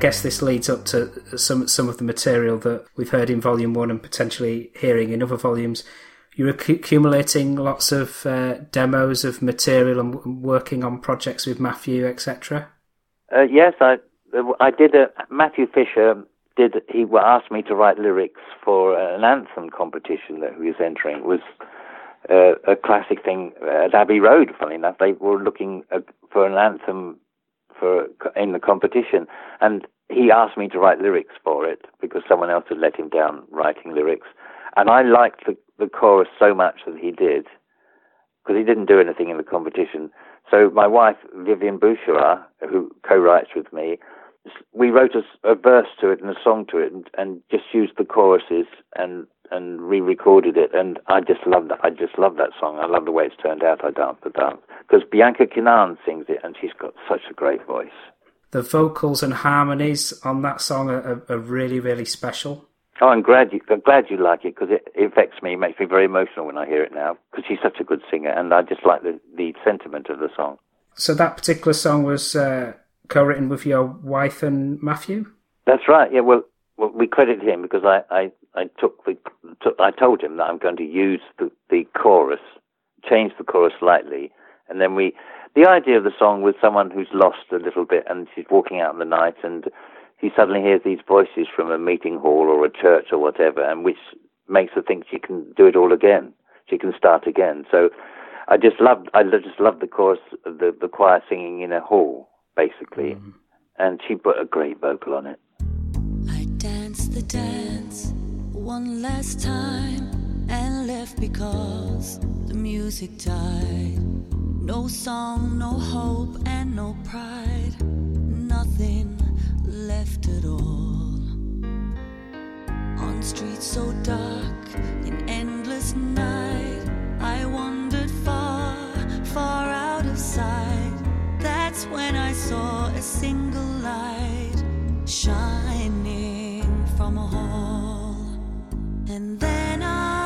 guess this leads up to some some of the material that we've heard in Volume One and potentially hearing in other volumes. You're accumulating lots of uh, demos of material and working on projects with Matthew, etc. Uh, yes, I I did a Matthew Fisher did he asked me to write lyrics for an anthem competition that he was entering. It was uh, a classic thing at Abbey Road. Funny enough, they were looking uh, for an anthem for in the competition, and he asked me to write lyrics for it because someone else had let him down writing lyrics, and I liked the the chorus so much that he did because he didn't do anything in the competition. So my wife Vivian Boucherat, who co-writes with me, we wrote a, a verse to it and a song to it, and, and just used the choruses and and re-recorded it. And I just love that. I just love that song. I love the way it's turned out. I dance the dance because Bianca Kinane sings it, and she's got such a great voice. The vocals and harmonies on that song are, are, really, really special. Oh, I'm glad you I'm glad you like it because it, it affects me. It makes me very emotional when I hear it now because she's such a good singer, and I just like the the sentiment of the song. So that particular song was uh, co-written with your wife and Matthew. That's right. Yeah. Well, well we credit him because I I, I took the took, I told him that I'm going to use the the chorus, change the chorus slightly, and then we. The idea of the song was someone who's lost a little bit and she's walking out in the night and he suddenly hears these voices from a meeting hall or a church or whatever, and which makes her think she can do it all again. She can start again. So I just loved, I just loved the chorus, the the choir singing in a hall, basically, mm. and she put a great vocal on it. I danced the dance one last time and left because the music died. No song, no hope, and no pride. Nothing left at all. On streets so dark, in endless night, I wandered far, far out of sight. That's when I saw a single light shining and then I.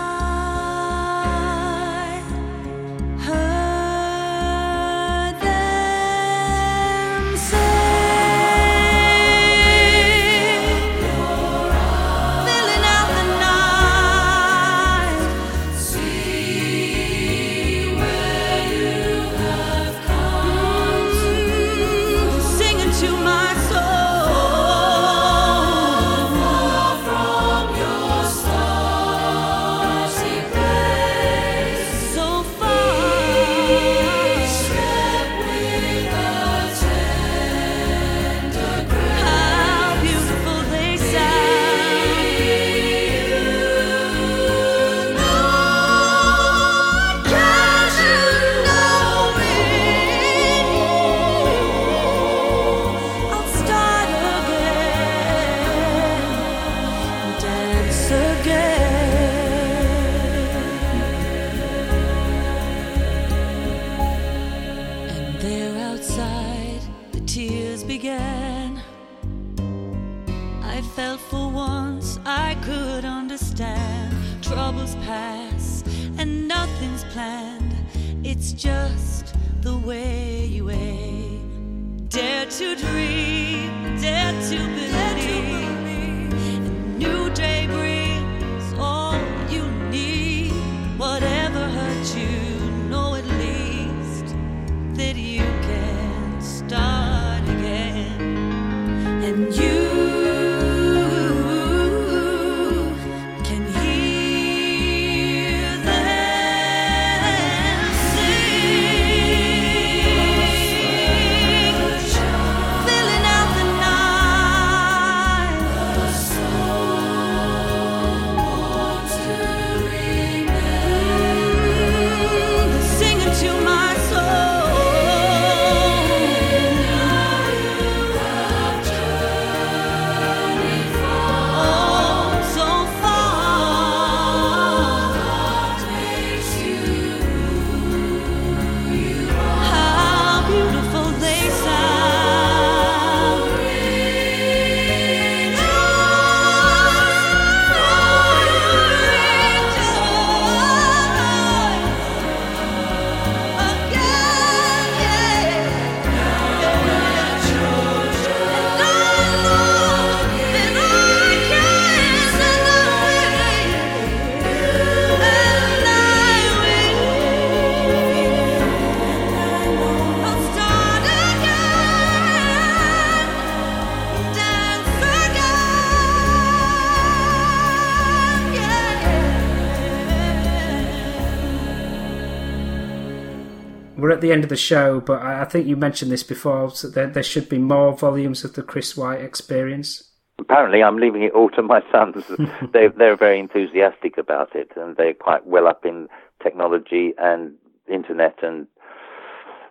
the end of the show, but I think you mentioned this before. So there, there should be more volumes of the Chris White experience. Apparently, I'm leaving it all to my sons. they, they're very enthusiastic about it, and they're quite well up in technology and internet and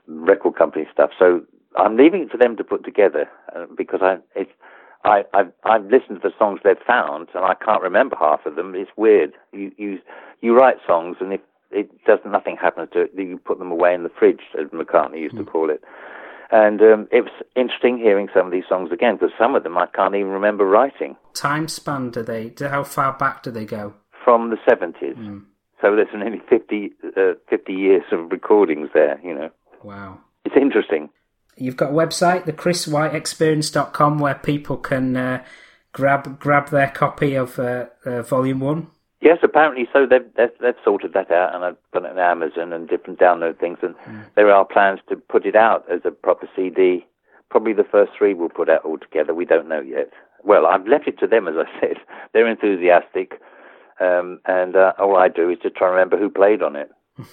record company stuff. So I'm leaving it for them to put together uh, because I it's I I've, I've listened to the songs they've found and I can't remember half of them. It's weird. You you you write songs and if it does nothing happens to it. You put them away in the fridge, as McCartney used mm. to hmm. call it. And um, it was interesting hearing some of these songs again because some of them I can't even remember writing Time span do they? Do, how far back do they go? from the 70s. So there's nearly 50, uh, 50 years of recordings there, you know. Wow. It's interesting. You've got a website, the chriswhiteexperience.com, where people can uh, grab grab their copy of uh, uh, Volume 1. Yes, apparently so. They've, they've, they've sorted that out, and I've put it on Amazon and different download things. And there are plans to put it out as a proper CD. Probably the first three we'll put out all together. We don't know yet. Well, I've left it to them, as I said. They're enthusiastic, um, and uh, all I do is to try and remember who played on it.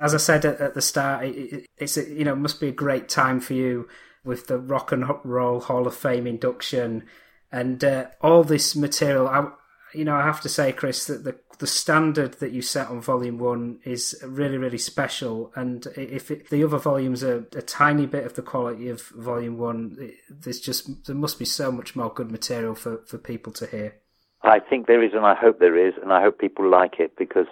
As I said at, at the start, it, it, it's a, you know it must be a great time for you with the Rock and Roll Hall of Fame induction and uh, all this material. I, you know, I have to say, Chris, that the the standard that you set on Volume One is really, really special. And if it, the other volumes are a tiny bit of the quality of Volume One, it, there's just there must be so much more good material for, for people to hear. I think there is, and I hope there is, and I hope people like it because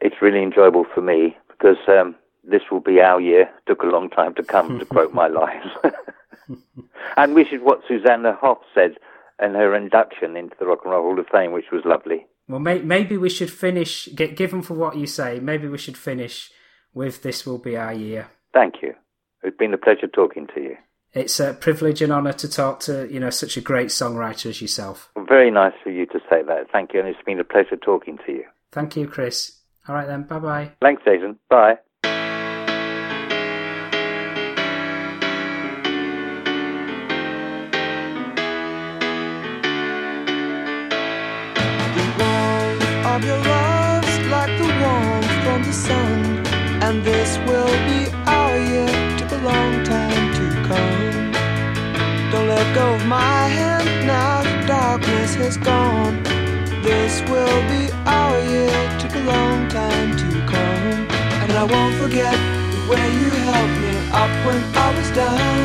it's really enjoyable for me. Because um, this will be our year. Took a long time to come, to quote my lines. and which is what Susanna Hoffs said in her induction into the Rock and Roll Hall of Fame, which was lovely. Well, may, maybe we should finish. Get, given for what you say, maybe we should finish with "This Will Be Our Year." Thank you. It's been a pleasure talking to you. It's a privilege and honour to talk to you know such a great songwriter as yourself. Very nice for you to say that. Thank you, and it's been a pleasure talking to you. Thank you, Chris. All right then. Bye bye. Thanks, Jason. Bye. Of your love's like the warmth from the sun, and this will be our year. Took a long time to come. Don't let go of my hand now. The darkness has gone. This will be our year. Took a long time to come, and I won't forget the way you helped me up when I was down,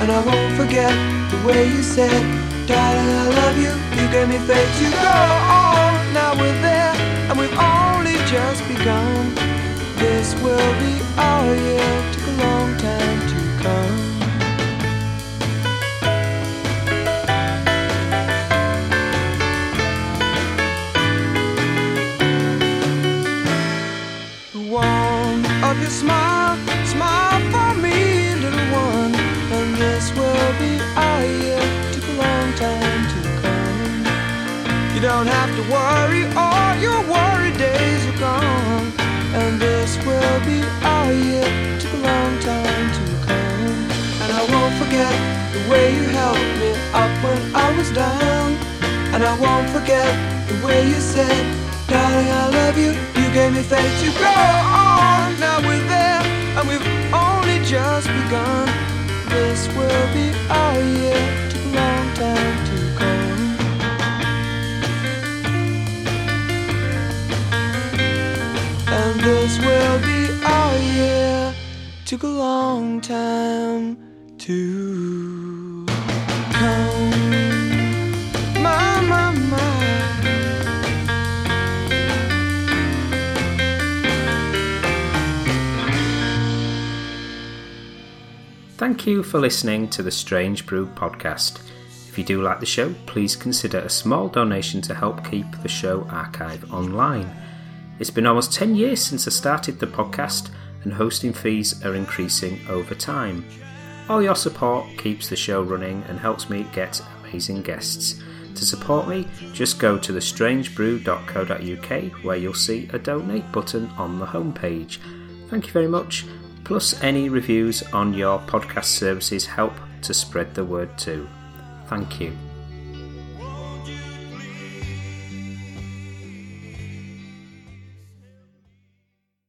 and I won't forget the way you said. Darling, I love you. You gave me faith to go on. Now we're there, and we've only just begun. This will be our year. Took a long time to come. The warmth of your smile, smile for me, little one. And this will be our year. Took a long time. You don't have to worry, all your worry days are gone. And this will be our year. Took a long time to come. And I won't forget the way you helped me up when I was down. And I won't forget the way you said, Darling, I love you. You gave me faith to go on. Now we're there, and we've only just begun. This will be our year. Took a long time This will be our year. Took a long time to come. My, my, my. Thank you for listening to the Strange Brew podcast. If you do like the show, please consider a small donation to help keep the show archive online. It's been almost 10 years since I started the podcast, and hosting fees are increasing over time. All your support keeps the show running and helps me get amazing guests. To support me, just go to thestrangebrew.co.uk where you'll see a donate button on the homepage. Thank you very much. Plus, any reviews on your podcast services help to spread the word too. Thank you.